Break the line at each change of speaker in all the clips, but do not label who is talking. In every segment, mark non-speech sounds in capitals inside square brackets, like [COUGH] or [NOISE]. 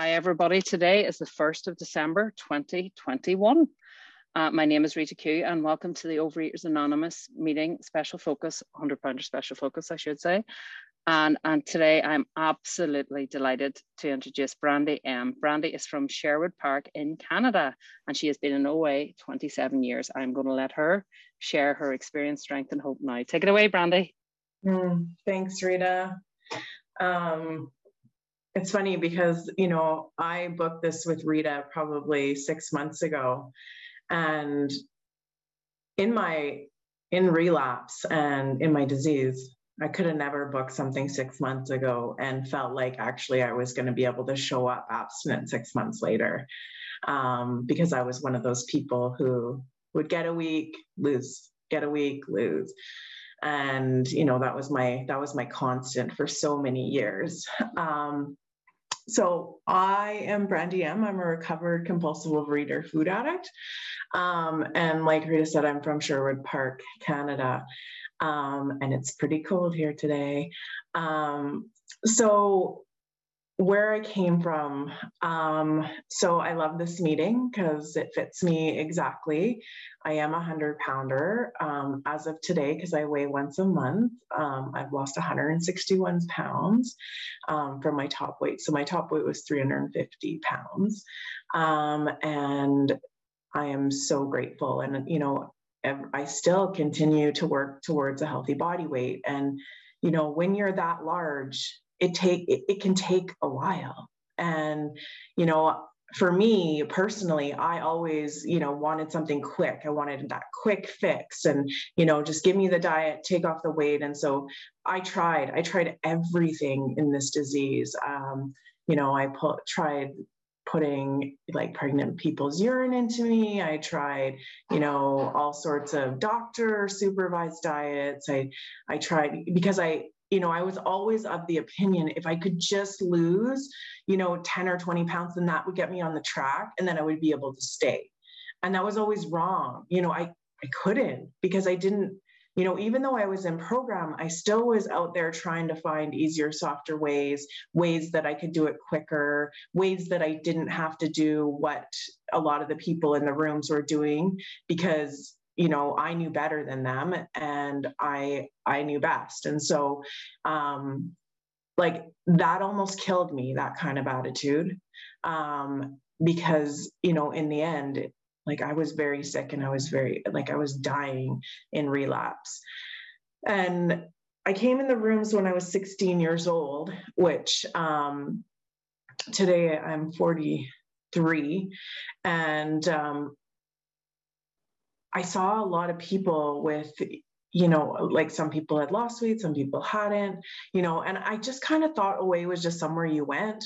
Hi, everybody. Today is the 1st of December 2021. Uh, my name is Rita Q, and welcome to the Overeaters Anonymous meeting, special focus, 100 pounder special focus, I should say. And, and today I'm absolutely delighted to introduce Brandee M. Brandee is from Sherwood Park in Canada, and she has been in OA 27 years. I'm going to let her share her experience, strength, and hope now. Take it away, Brandee.
Mm, thanks, Rita. Um, it's funny because, you know, I booked this with Rita probably six months ago. And in my in relapse and in my disease, I could have never booked something six months ago and felt like actually I was going to be able to show up abstinent six months later um, because I was one of those people who would get a week, lose, get a week, lose. And you know that was my that was my constant for so many years. Um, so I am Brandee M. I'm a recovered compulsive overeater food addict. Um, and like Rita said, I'm from Sherwood Park, Canada. Um, and it's pretty cold here today. Um, so where I came from. Um, so I love this meeting because it fits me exactly. I am a hundred pounder um, as of today because I weigh once a month. Um, I've lost 161 pounds um, from my top weight. So my top weight was 350 pounds, um, and I am so grateful. And you know, I still continue to work towards a healthy body weight. And you know, when you're that large it take it, it can take a while. And you know for me personally i always you know wanted something quick. I wanted that quick fix and you know just give me the diet take off the weight. And so i tried i tried everything in this disease. Um, you know i put tried putting like pregnant people's urine into me. I tried you know all sorts of doctor supervised diets. I i tried because i you know, I was always of the opinion if I could just lose, you know, 10 or 20 pounds, then that would get me on the track and then I would be able to stay. And that was always wrong. You know, I, I couldn't because I didn't, you know, even though I was in program, I still was out there trying to find easier, softer ways, ways that I could do it quicker, ways that I didn't have to do what a lot of the people in the rooms were doing because you know i knew better than them and i i knew best. And so um like that almost killed me that kind of attitude um because you know in the end like i was very sick and i was very like i was dying in relapse. And i came in the rooms when i was 16 years old which um today i'm 43 and um I saw a lot of people with, you know, like some people had lost weight, some people hadn't, you know, and I just kind of thought OA was just somewhere you went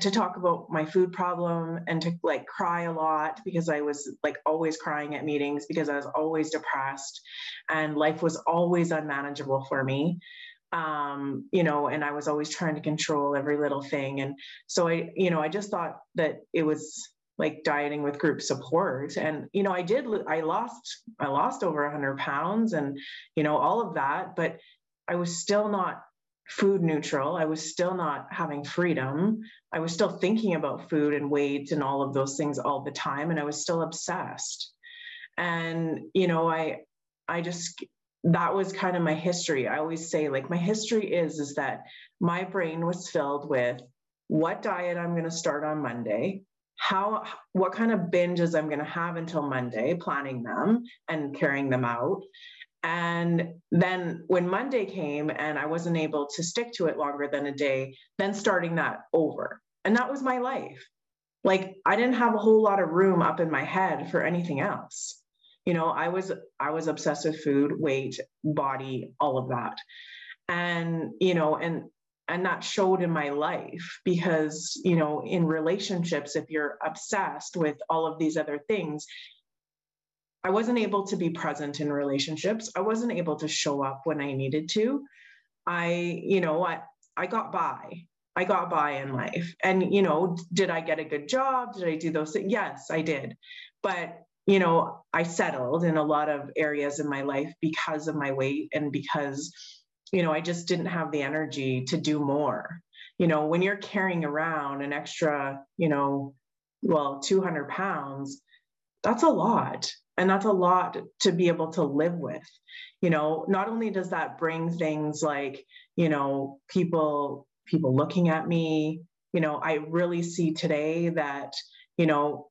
to talk about my food problem and to like cry a lot because I was like always crying at meetings because I was always depressed and life was always unmanageable for me um, you know, and I was always trying to control every little thing. And so I, you know, I just thought that it was like dieting with group support. And you know i did i lost i lost over 100 pounds and you know all of that but i was still not food neutral. I was still not having freedom. I was still thinking about food and weight and all of those things all the time and i was still obsessed. And you know i i just that was kind of my history. I always say like my history is is that my brain was filled with what diet i'm going to start on monday how what kind of binges I'm going to have until Monday, planning them and carrying them out. And then when Monday came and I wasn't able to stick to it longer than a day, then starting that over. And that was my life. Like I didn't have a whole lot of room up in my head for anything else. You know, I was I was obsessed with food, weight, body, all of that. And you know, and and that showed in my life because you know in relationships if you're obsessed with all of these other things i wasn't able to be present in relationships. I wasn't able to show up when i needed to. I you know i i got by. I got by in life. And you know did i get a good job? Did i do those things yes i did. But you know i settled in a lot of areas in my life because of my weight and because you know, I just didn't have the energy to do more. you know, when you're carrying around an extra, you know, well, 200 pounds, that's a lot. And that's a lot to be able to live with. You know, not only does that bring things like, you know, people people looking at me, you know, I really see today that, you know,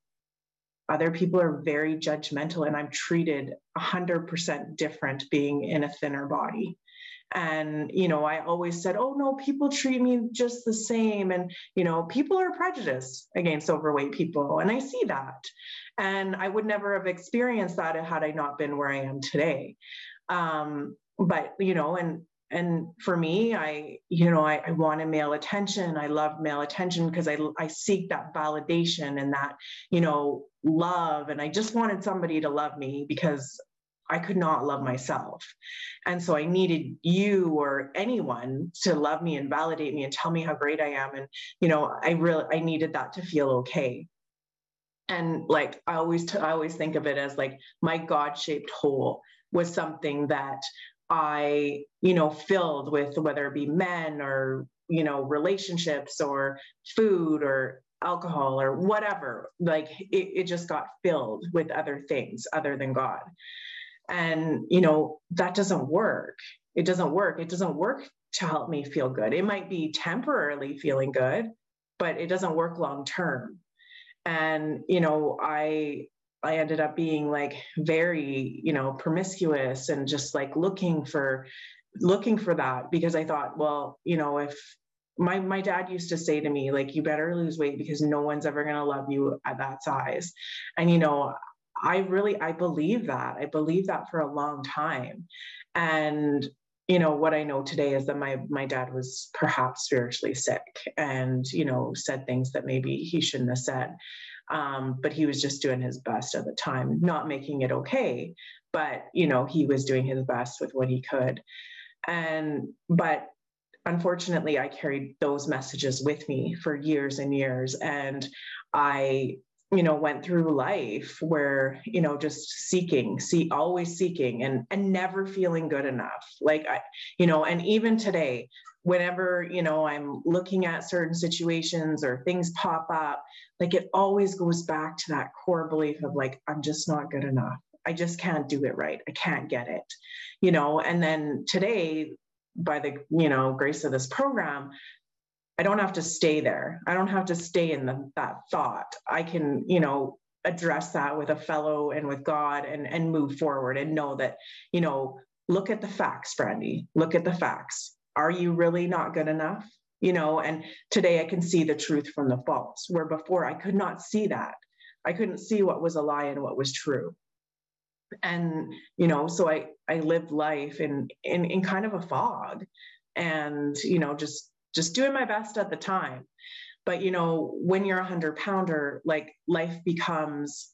other people are very judgmental and I'm treated 100% different being in a thinner body and you know i always said oh no people treat me just the same. And you know people are prejudiced against overweight people and i see that. And i would never have experienced that had i not been where i am today. Um, but you know and and for me i you know i, I wanted male attention. I love male attention because i i seek that validation and that you know love. And i just wanted somebody to love me because I could not love myself. And so I needed you or anyone to love me and validate me and tell me how great I am. And, you know, I really, I needed that to feel okay. And like, I always, t- I always think of it as like my God shaped hole was something that I, you know, filled with whether it be men or, you know, relationships or food or alcohol or whatever like it, it just got filled with other things other than god and, you know, that doesn't work. It doesn't work. It doesn't work to help me feel good. It might be temporarily feeling good, but it doesn't work long term. And, you know, I, I ended up being like very, you know, promiscuous and just like looking for looking for that because I thought, well, you know, if my my dad used to say to me like you better lose weight because no one's ever going to love you at that size. And you know, I really I believe that. I believe that for a long time. And you know what I know today is that my my dad was perhaps spiritually sick and you know said things that maybe he shouldn't have said. Um, but he was just doing his best at the time, not making it okay, but you know he was doing his best with what he could. And but unfortunately, I carried those messages with me for years and years, and I you know went through life where you know just seeking see always seeking and and never feeling good enough. Like i you know and even today whenever you know i'm looking at certain situations or things pop up like it always goes back to that core belief of like i'm just not good enough. I just can't do it right. I can't get it you know? And then today by the you know grace of this program I don't have to stay there. I don't have to stay in the, that thought. I can, you know, address that with a fellow and with God and and move forward and know that, you know, look at the facts, Brandee. Look at the facts. Are you really not good enough? You know, and today I can see the truth from the false, where before I could not see that. I couldn't see what was a lie and what was true. And, you know, so I I lived life in in in kind of a fog and, you know, just just doing my best at the time. But you know, when you're a hundred pounder, like life becomes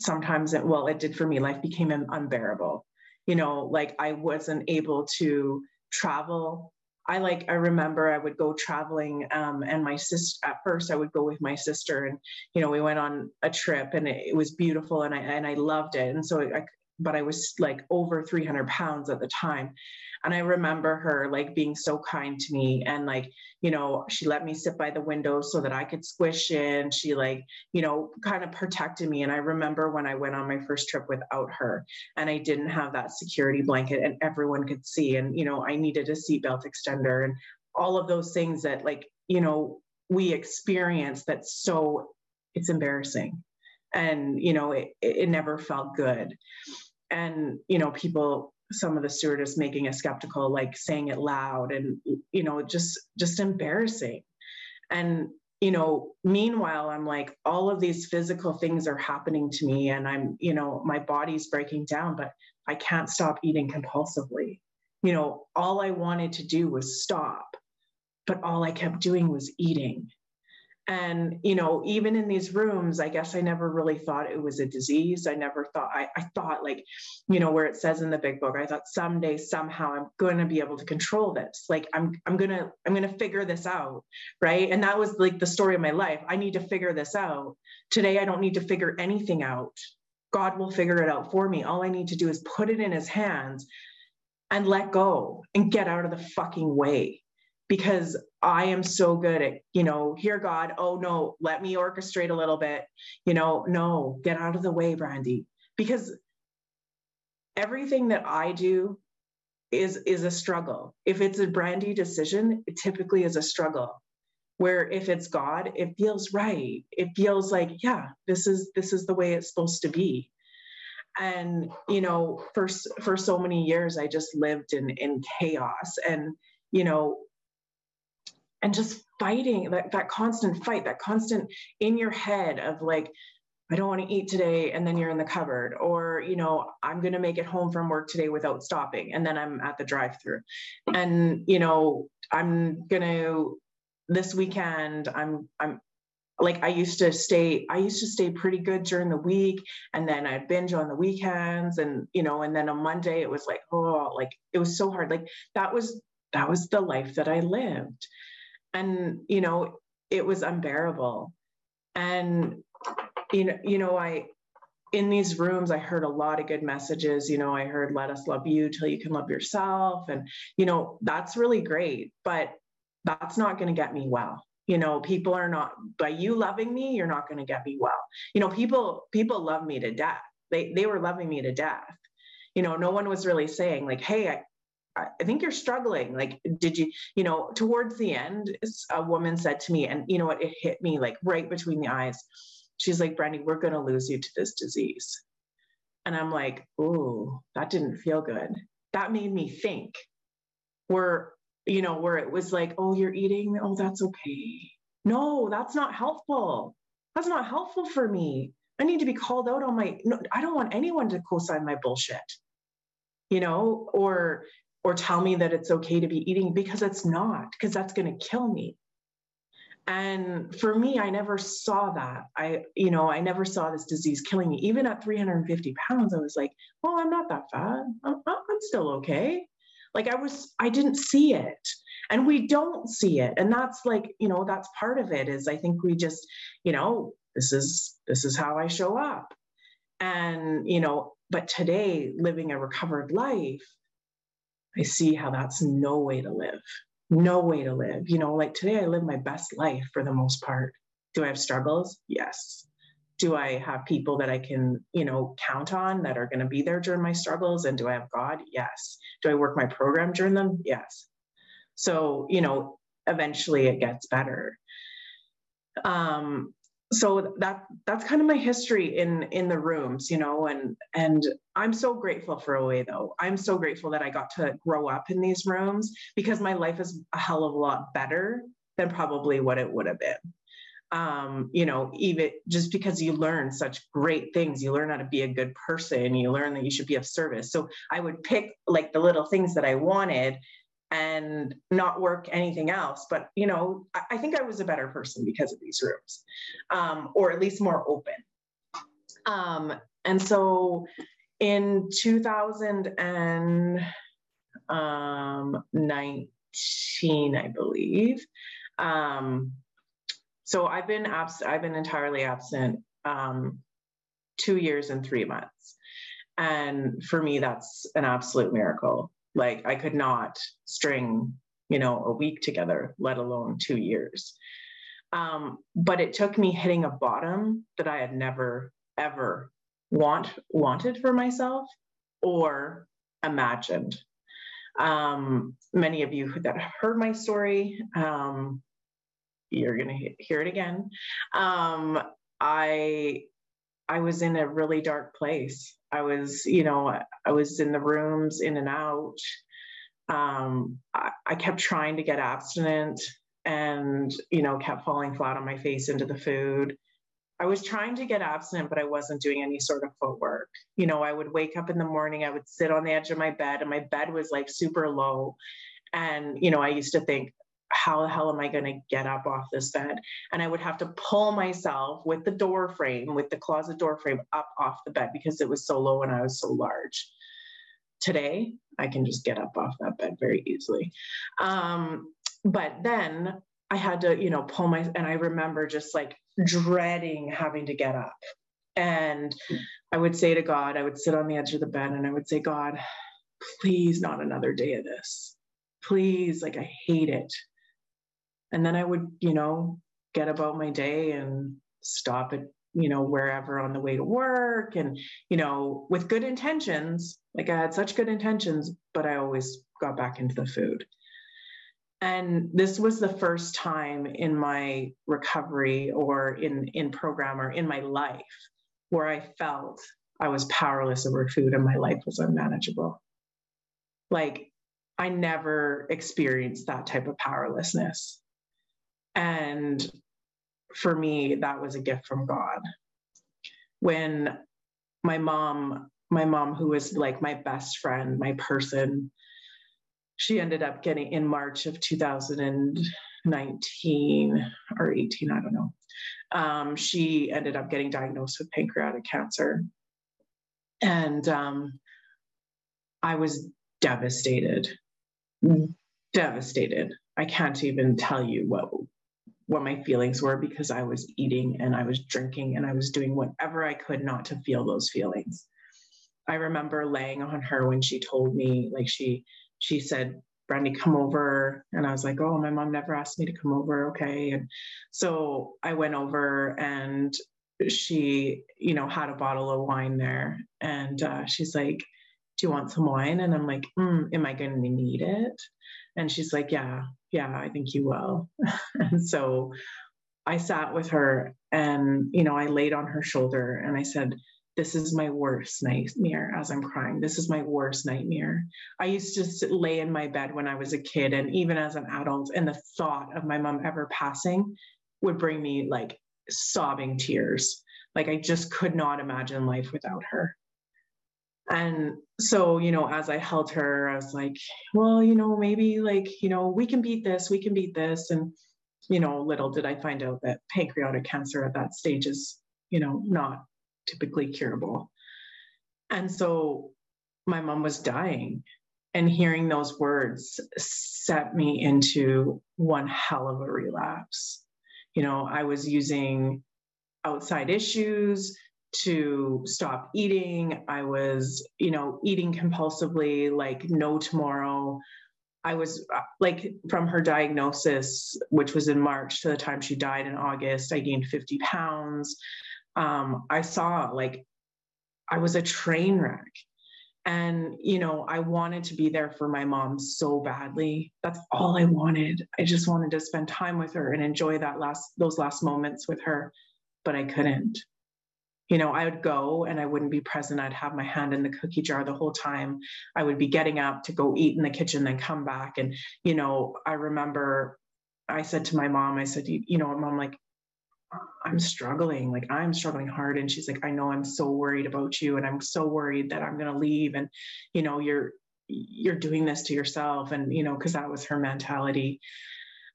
sometimes it well, it did for me, life became unbearable. You know, like I wasn't able to travel. I like I remember I would go traveling um, and my sister at first I would go with my sister and you know we went on a trip and it, it was beautiful and I and I loved it and so I but I was like over 300 pounds at the time and I remember her like being so kind to me and like, you know, she let me sit by the window so that I could squish in. She like, you know, kind of protected me. And I remember when I went on my first trip without her and I didn't have that security blanket and everyone could see. And, you know, I needed a seatbelt extender and all of those things that like, you know, we experience that's so it's embarrassing and you know it, it never felt good and you know people some of the stewardess making a skeptical like saying it loud and you know just just embarrassing. And you know meanwhile i'm like all of these physical things are happening to me and i'm you know my body's breaking down but i can't stop eating compulsively. You know all i wanted to do was stop but all i kept doing was eating and you know even in these rooms i guess i never really thought it was a disease. I never thought I, I thought like you know where it says in the big book i thought someday somehow i'm going to be able to control this. Like i'm i'm going to i'm going to figure this out right? And that was like the story of my life. I need to figure this out. Today i don't need to figure anything out. God will figure it out for me. All i need to do is put it in his hands and let go and get out of the fucking way because I am so good at, you know, hear God, oh no, let me orchestrate a little bit. You know, no, get out of the way, Brandee. Because everything that I do is is a struggle. If it's a Brandee decision, it typically is a struggle. Where if it's God, it feels right. It feels like, yeah, this is this is the way it's supposed to be. And you know, for for so many years, I just lived in in chaos. And you know, and just fighting that, that constant fight that constant in your head of like i don't want to eat today and then you're in the cupboard or you know i'm going to make it home from work today without stopping and then i'm at the drive through and you know i'm going to this weekend i'm i'm like I used to stay, I used to stay pretty good during the week and then I'd binge on the weekends and, you know, and then on Monday it was like, oh, like it was so hard. Like that was, that was the life that I lived and you know it was unbearable. And you know you know i in these rooms i heard a lot of good messages you know i heard let us love you till you can love yourself and you know that's really great but that's not going to get me well. You know people are not by you loving me you're not going to get me well. You know people people love me to death. They they were loving me to death. You know no one was really saying like hey I, I think you're struggling. Like, did you, you know, towards the end, a woman said to me, and you know what, it hit me like right between the eyes. She's like, Brandee, we're going to lose you to this disease. And I'm like, oh, that didn't feel good. That made me think where, you know, where it was like, oh, you're eating. Oh, that's okay. No, that's not helpful. That's not helpful for me. I need to be called out on my, no, I don't want anyone to co sign my bullshit you know, or or tell me that it's okay to be eating because it's not, because that's going to kill me. And for me, I never saw that. I, you know, I never saw this disease killing me. Even at 350 pounds, I was like, well, I'm not that fat. I'm, I'm still okay. Like I was, I didn't see it. And we don't see it. And that's like, you know, that's part of it is I think we just, you know, this is, this is how I show up. And, you know, but today living a recovered life, I see how that's no way to live. No way to live. You know, like today I live my best life for the most part. Do I have struggles? Yes. Do I have people that I can, you know, count on that are going to be there during my struggles? And do I have God? Yes. Do I work my program during them? Yes. So, you know, eventually it gets better. Um, so that that's kind of my history in in the rooms you know and and i'm so grateful for oa though i'm so grateful that i got to grow up in these rooms because my life is a hell of a lot better than probably what it would have been um, you know, even just because you learn such great things, you learn how to be a good person, you learn that you should be of service. So I would pick like the little things that I wanted and not work anything else. But you know, I, I think I was a better person because of these rooms, um, or at least more open. Um, and so in 2019, um, I believe. Um, so I've been absent. I've been entirely absent um, two years and three months, and for me, that's an absolute miracle. Like I could not string, you know, a week together, let alone two years. Um, but it took me hitting a bottom that I had never ever want wanted for myself or imagined. Um, many of you that heard my story, um, you're going to hear it again. Um, I I was in a really dark place. I was, you know, I was in the rooms in and out. Um, I, I kept trying to get abstinent and, you know, kept falling flat on my face into the food. I was trying to get abstinent, but I wasn't doing any sort of footwork. You know, I would wake up in the morning, I would sit on the edge of my bed, and my bed was like super low. And, you know, I used to think, how the hell am I going to get up off this bed? And I would have to pull myself with the door frame, with the closet door frame up off the bed because it was so low and I was so large. Today, I can just get up off that bed very easily. Um, but then I had to, you know, pull my, and I remember just like dreading having to get up. And I would say to God, I would sit on the edge of the bed and I would say, God, please not another day of this. Please, like I hate it And then I would, you know, get about my day and stop at, you know, wherever on the way to work and, you know, with good intentions. Like I had such good intentions, but I always got back into the food. And this was the first time in my recovery or in, in program or in my life where I felt I was powerless over food and my life was unmanageable. Like I never experienced that type of powerlessness. And for me, that was a gift from God. When my mom, my mom, who was like my best friend, my person, she ended up getting in March of 2019 or 18, I don't know. Um, she ended up getting diagnosed with pancreatic cancer. And um, I was devastated, devastated. I can't even tell you what what my feelings were because I was eating and I was drinking and I was doing whatever I could not to feel those feelings. I remember laying on her when she told me, like she she said, Brandee, come over. And I was like, oh, my mom never asked me to come over. Okay. And so I went over and she, you know, had a bottle of wine there. And uh, she's like, do you want some wine? And I'm like, mm, am I going to need it? And she's like, yeah, yeah, I think you will. [LAUGHS] and so I sat with her and, you know, I laid on her shoulder and I said, this is my worst nightmare as I'm crying. This is my worst nightmare. I used to sit, lay in my bed when I was a kid and even as an adult, and the thought of my mom ever passing would bring me like sobbing tears. Like I just could not imagine life without her. And so, you know, as I held her, I was like, well, you know, maybe like, you know, we can beat this, we can beat this. And, you know, little did I find out that pancreatic cancer at that stage is, you know, not typically curable. And so my mom was dying. And hearing those words set me into one hell of a relapse. You know, I was using outside issues to stop eating. I was, you know, eating compulsively, like no tomorrow. I was uh, like from her diagnosis, which was in March to the time she died in August, I gained 50 pounds um, I saw like I was a train wreck. And, you know, I wanted to be there for my mom so badly. That's all I wanted. I just wanted to spend time with her and enjoy that last, those last moments with her, but I couldn't. You know, I would go and I wouldn't be present. I'd have my hand in the cookie jar the whole time. I would be getting up to go eat in the kitchen, then come back. And, you know, I remember I said to my mom, I said, you, you know, mom, like, I'm struggling, like I'm struggling hard. And she's like, I know I'm so worried about you and I'm so worried that I'm gonna leave and you know, you're you're doing this to yourself. And you know, because that was her mentality.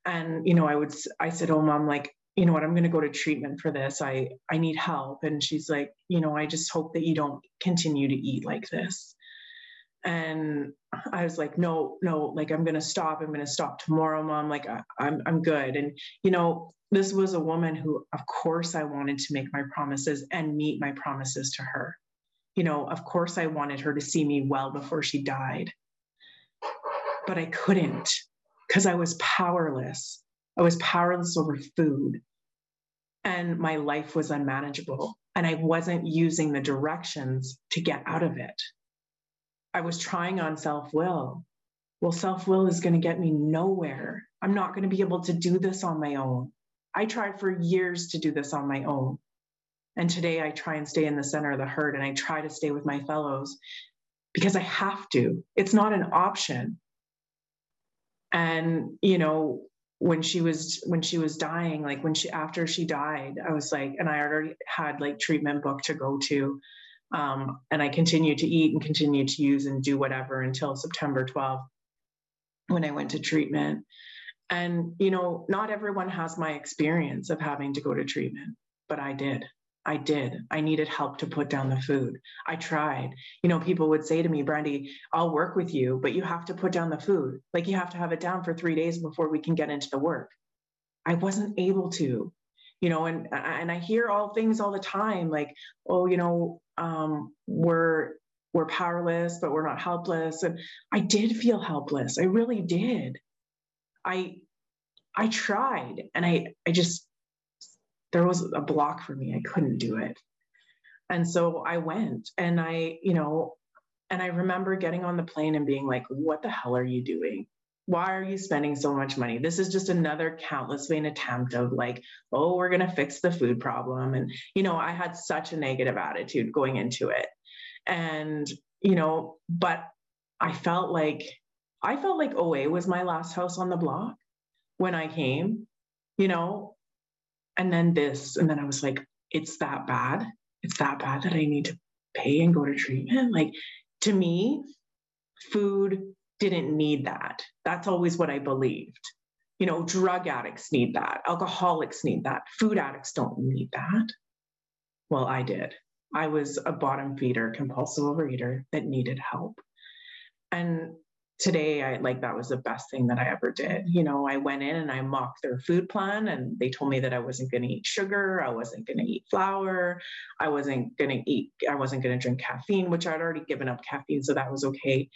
And you know, I would I said, Oh mom, like, you know what, I'm gonna go to treatment for this. I I need help. And she's like, you know, I just hope that you don't continue to eat like this. And I was like, no, no, like I'm gonna stop. I'm gonna stop tomorrow, mom. Like I, I'm I'm good. And you know, this was a woman who, of course, I wanted to make my promises and meet my promises to her. You know, of course, I wanted her to see me well before she died. But I couldn't because I was powerless. I was powerless over food. And my life was unmanageable. And I wasn't using the directions to get out of it. I was trying on self will. Well, self will is going to get me nowhere. I'm not going to be able to do this on my own. I tried for years to do this on my own. And today I try and stay in the center of the herd and I try to stay with my fellows because I have to. It's not an option. And, you know, when she was when she was dying like when she after she died i was like and i already had like treatment book to go to um, and i continued to eat and continue to use and do whatever until september 12th when i went to treatment and, you know, not everyone has my experience of having to go to treatment, but I did. I did. I needed help to put down the food. I tried. You know, people would say to me, Brandee, I'll work with you, but you have to put down the food. Like you have to have it down for three days before we can get into the work. I wasn't able to, you know, and and I hear all things all the time, like, oh, you know, um, we're we're powerless, but we're not helpless. And I did feel helpless. I really did. I I tried and I, I just, there was a block for me. I couldn't do it. And so I went and I, you know, and I remember getting on the plane and being like, what the hell are you doing? Why are you spending so much money? This is just another countless vain attempt of like, oh, we're going to fix the food problem. And, you know, I had such a negative attitude going into it. And, you know, but I felt like, I felt like OA was my last house on the block when I came, you know, and then this, and then I was like, it's that bad. It's that bad that I need to pay and go to treatment. Like to me, food didn't need that. That's always what I believed. You know, drug addicts need that, alcoholics need that, food addicts don't need that. Well, I did. I was a bottom feeder, compulsive overeater that needed help. And today i like that was the best thing that i ever did. You know i went in and i mocked their food plan and they told me that i wasn't going to eat sugar i wasn't going to eat flour i wasn't going to eat i wasn't going to drink caffeine which i'd already given up caffeine so that was okay.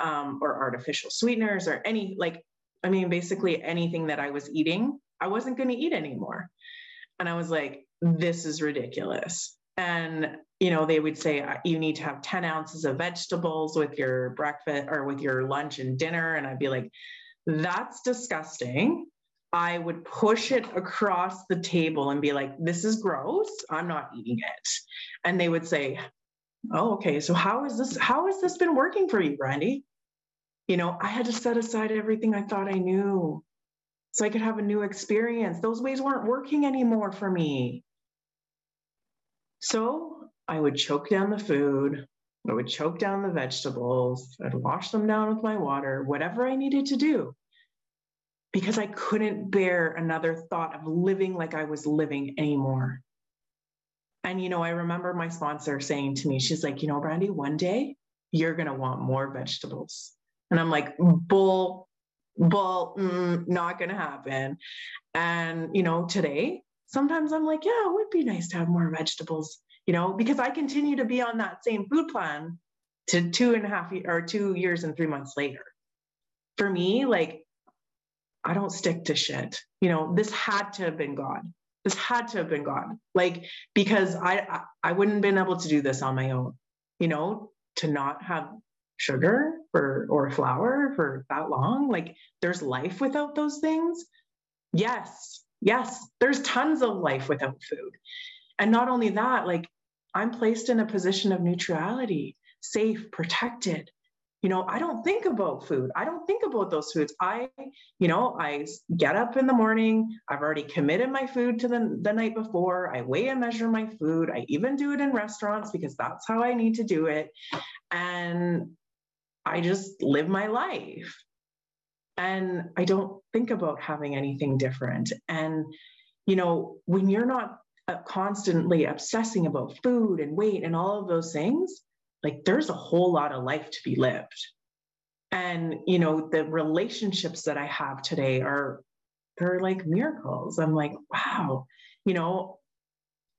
Um, or artificial sweeteners or any like i mean basically anything that i was eating i wasn't going to eat anymore. And i was like this is ridiculous. And you know they would say uh, you need to have 10 ounces of vegetables with your breakfast or with your lunch and dinner and i'd be like that's disgusting. I would push it across the table and be like this is gross. I'm not eating it. And they would say oh okay. So how is this how has this been working for you Brandee? You know i had to set aside everything i thought i knew so i could have a new experience. Those ways weren't working anymore for me. So I would choke down the food. I would choke down the vegetables. I'd wash them down with my water, whatever I needed to do, because I couldn't bear another thought of living like I was living anymore. And, you know, I remember my sponsor saying to me, she's like, you know, Brandee, one day you're going to want more vegetables. And I'm like, bull, bull, mm, not going to happen. And, you know, today sometimes I'm like, yeah, it would be nice to have more vegetables, you know, because I continue to be on that same food plan to two and a half or two years and three months later. For me, like, I don't stick to shit. You know, this had to have been God. This had to have been God. Like, because I, I, wouldn't have been able to do this on my own, you know, to not have sugar or, or flour for that long. Like, there's life without those things. Yes, Yes, there's tons of life without food. And not only that, like I'm placed in a position of neutrality, safe, protected. You know, I don't think about food. I don't think about those foods. I, you know, I get up in the morning. I've already committed my food to the, the night before. I weigh and measure my food. I even do it in restaurants because that's how I need to do it. And I just live my life and I don't think about having anything different. And, you know, when you're not Uh, constantly obsessing about food and weight and all of those things, like there's a whole lot of life to be lived. And, you know, the relationships that I have today are, they're like miracles. I'm like, wow, you know,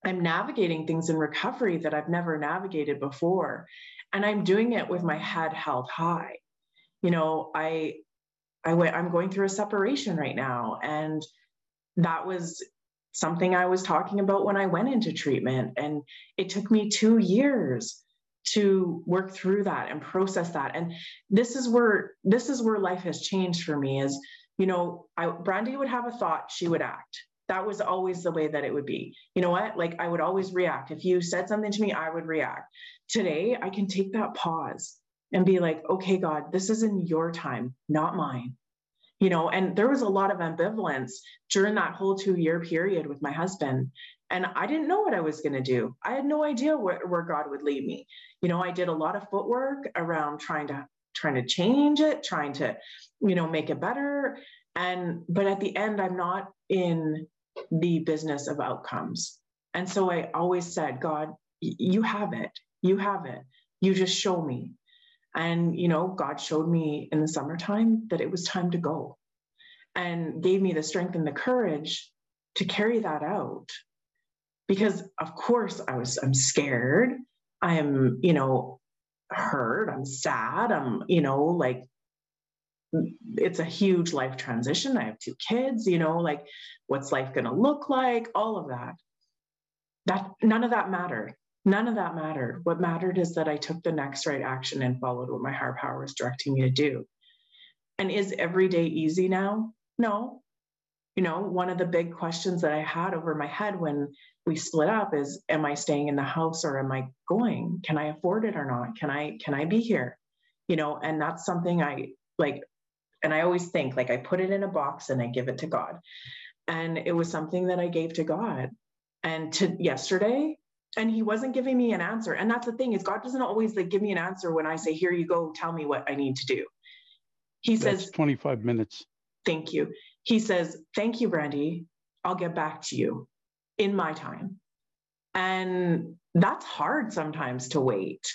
I'm navigating things in recovery that I've never navigated before. And I'm doing it with my head held high. You know, I I went, I'm going through a separation right now. And that was something I was talking about when I went into treatment. And it took me two years to work through that and process that. And this is where this is where life has changed for me is, you know, I Brandee would have a thought, she would act. That was always the way that it would be. You know what? Like I would always react. If you said something to me, I would react. Today, I can take that pause and be like, okay, God, this is in your time, not mine. You know, and there was a lot of ambivalence during that whole two year period with my husband. And I didn't know what I was going to do. I had no idea where, where God would lead me. You know, I did a lot of footwork around trying to trying to change it, trying to, you know, make it better. And but at the end, I'm not in the business of outcomes. And so I always said, God, you have it. You have it. You just show me. And, you know, God showed me in the summertime that it was time to go and gave me the strength and the courage to carry that out. Because of course I was, I'm scared. I am, you know, hurt. I'm sad. I'm, you know, like it's a huge life transition. I have two kids, you know, like what's life going to look like, all of that. That none of that mattered. None of that mattered. What mattered is that I took the next right action and followed what my higher power was directing me to do. And is every day easy now? No. You know, one of the big questions that I had over my head when we split up is am I staying in the house or am I going? Can I afford it or not? Can I can I be here? You know, and that's something I like and I always think like I put it in a box and I give it to God. And it was something that I gave to God. And to yesterday, and he wasn't giving me an answer. And that's the thing is God doesn't always like give me an answer when I say, here you go, tell me what I need to do. He that's says
25 minutes.
Thank you. He says, thank you, Brandee. I'll get back to you in my time. And that's hard sometimes to wait.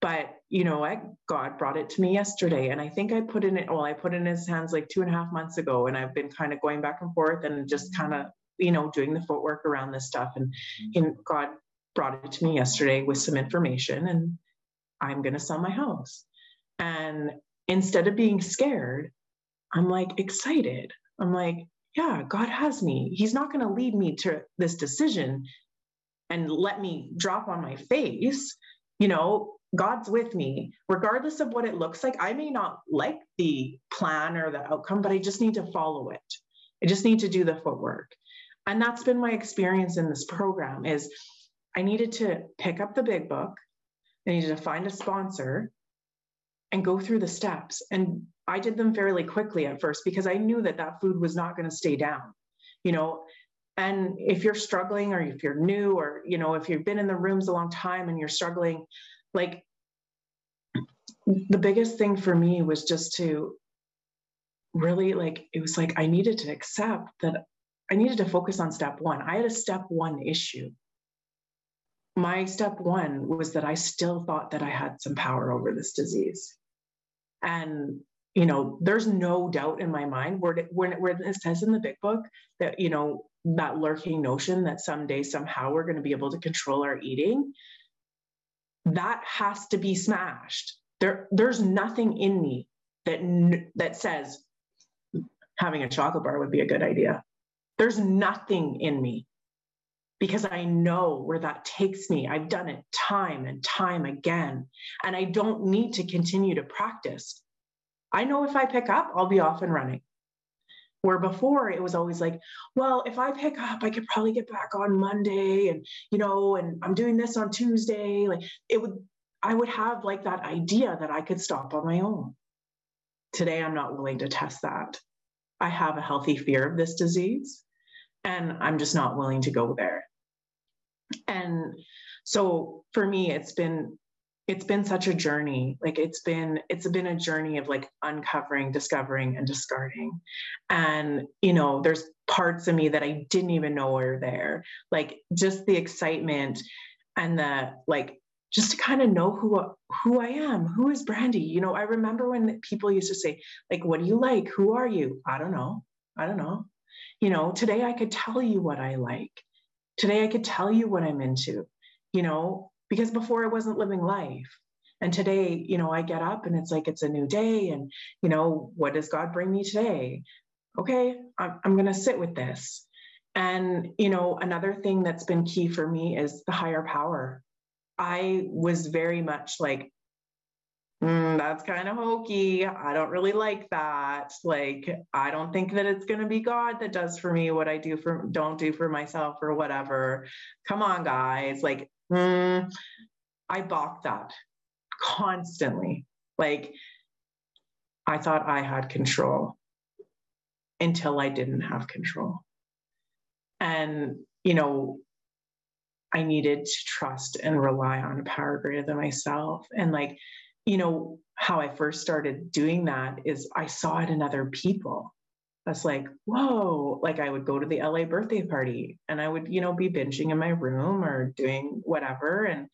But you know what? God brought it to me yesterday. And I think I put in it, well, I put it in his hands like two and a half months ago. And I've been kind of going back and forth and just kind of, you know, doing the footwork around this stuff. And, and God brought it to me yesterday with some information and I'm going to sell my house. And instead of being scared, I'm like excited. I'm like, yeah, God has me. He's not going to lead me to this decision and let me drop on my face. You know, God's with me, regardless of what it looks like. I may not like the plan or the outcome, but I just need to follow it. I just need to do the footwork. And that's been my experience in this program is I needed to pick up the big book. I needed to find a sponsor and go through the steps. And I did them fairly quickly at first because I knew that that food was not going to stay down, you know. And if you're struggling or if you're new or, you know, if you've been in the rooms a long time and you're struggling, like the biggest thing for me was just to really like, it was like I needed to accept that I needed to focus on step one. I had a step one issue my step one was that I still thought that I had some power over this disease. And, you know, there's no doubt in my mind where, it, where, it says in the big book that, you know, that lurking notion that someday, somehow we're going to be able to control our eating, that has to be smashed. There, there's nothing in me that, that says having a chocolate bar would be a good idea. There's nothing in me because I know where that takes me. I've done it time and time again, and I don't need to continue to practice. I know if I pick up, I'll be off and running. Where before it was always like, well, if I pick up, I could probably get back on Monday and, you know, and I'm doing this on Tuesday. Like it would, I would have like that idea that I could stop on my own. Today, I'm not willing to test that. I have a healthy fear of this disease and I'm just not willing to go there and so for me it's been it's been such a journey. Like it's been it's been a journey of like uncovering discovering and discarding. And you know there's parts of me that i didn't even know were there. Like just the excitement and the like just to kind of know who who i am. Who is Brandee you know i remember when people used to say like what do you like? Who are you? I don't know. I don't know. You know today i could tell you what i like Today I could tell you what I'm into, you know, because before I wasn't living life. And today, you know, I get up and it's like it's a new day. And, you know, what does God bring me today? Okay, I'm, I'm going to sit with this. And, you know, another thing that's been key for me is the higher power. I was very much like, that's kind of hokey. I don't really like that. Like, I don't think that it's going to be God that does for me what I do for don't do for myself or whatever. Come on, guys. Like, mm, I balked that constantly. Like, I thought I had control until I didn't have control. And, you know, I needed to trust and rely on a power greater than myself. And like, you know, how I first started doing that is I saw it in other people. I was like, whoa, like I would go to the OA birthday party and I would, you know, be binging in my room or doing whatever and,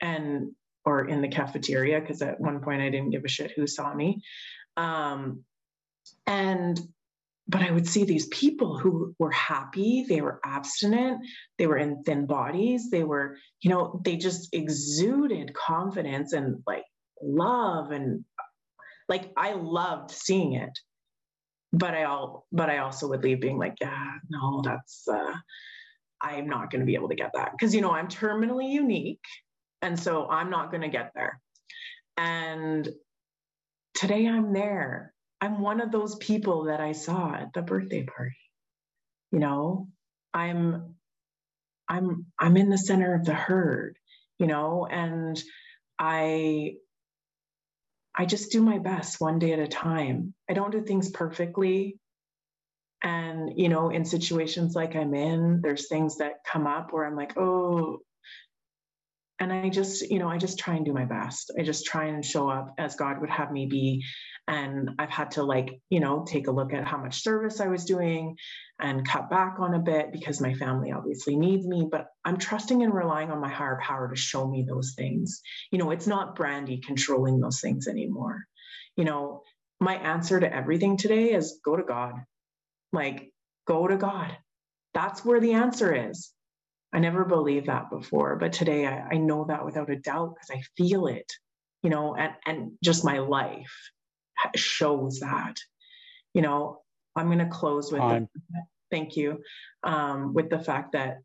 and, or in the cafeteria, because at one point I didn't give a shit who saw me. Um, and, but I would see these people who were happy, they were abstinent, they were in thin bodies, they were, you know, they just exuded confidence and like love and Like I loved seeing it, but I all but I also would leave being like, yeah, no, that's uh, I'm not going to be able to get that because you know I'm terminally unique, and so I'm not going to get there. And today I'm there. I'm one of those people that I saw at the birthday party. You know, I'm I'm I'm in the center of the herd, you know, and I I just do my best one day at a time. I don't do things perfectly. And, you know, in situations like I'm in, there's things that come up where I'm like, oh, and I just, you know, I just try and do my best. I just try and show up as God would have me be. And I've had to, like, you know, take a look at how much service I was doing and cut back on a bit because my family obviously needs me. But I'm trusting and relying on my higher power to show me those things. You know, it's not Brandee controlling those things anymore. You know, my answer to everything today is go to God. Like, go to God. That's where the answer is. I never believed that before, but today I, I know that without a doubt because I feel it, you know, and, and just my life shows that. You know, I'm going to close with the, thank you um, with the fact that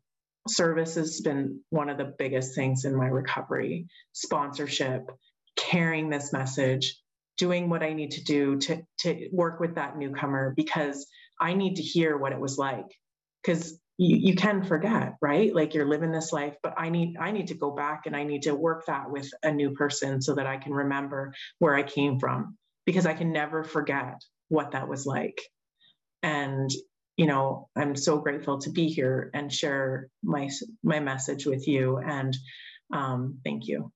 service has been one of the biggest things in my recovery. Sponsorship, carrying this message, doing what I need to do to to work with that newcomer because I need to hear what it was like because you, you can forget right like you're living this life but i need i need to go back and i need to work that with a new person so that i can remember where i came from because i can never forget what that was like. And you know i'm so grateful to be here and share my my message with you. And um, thank you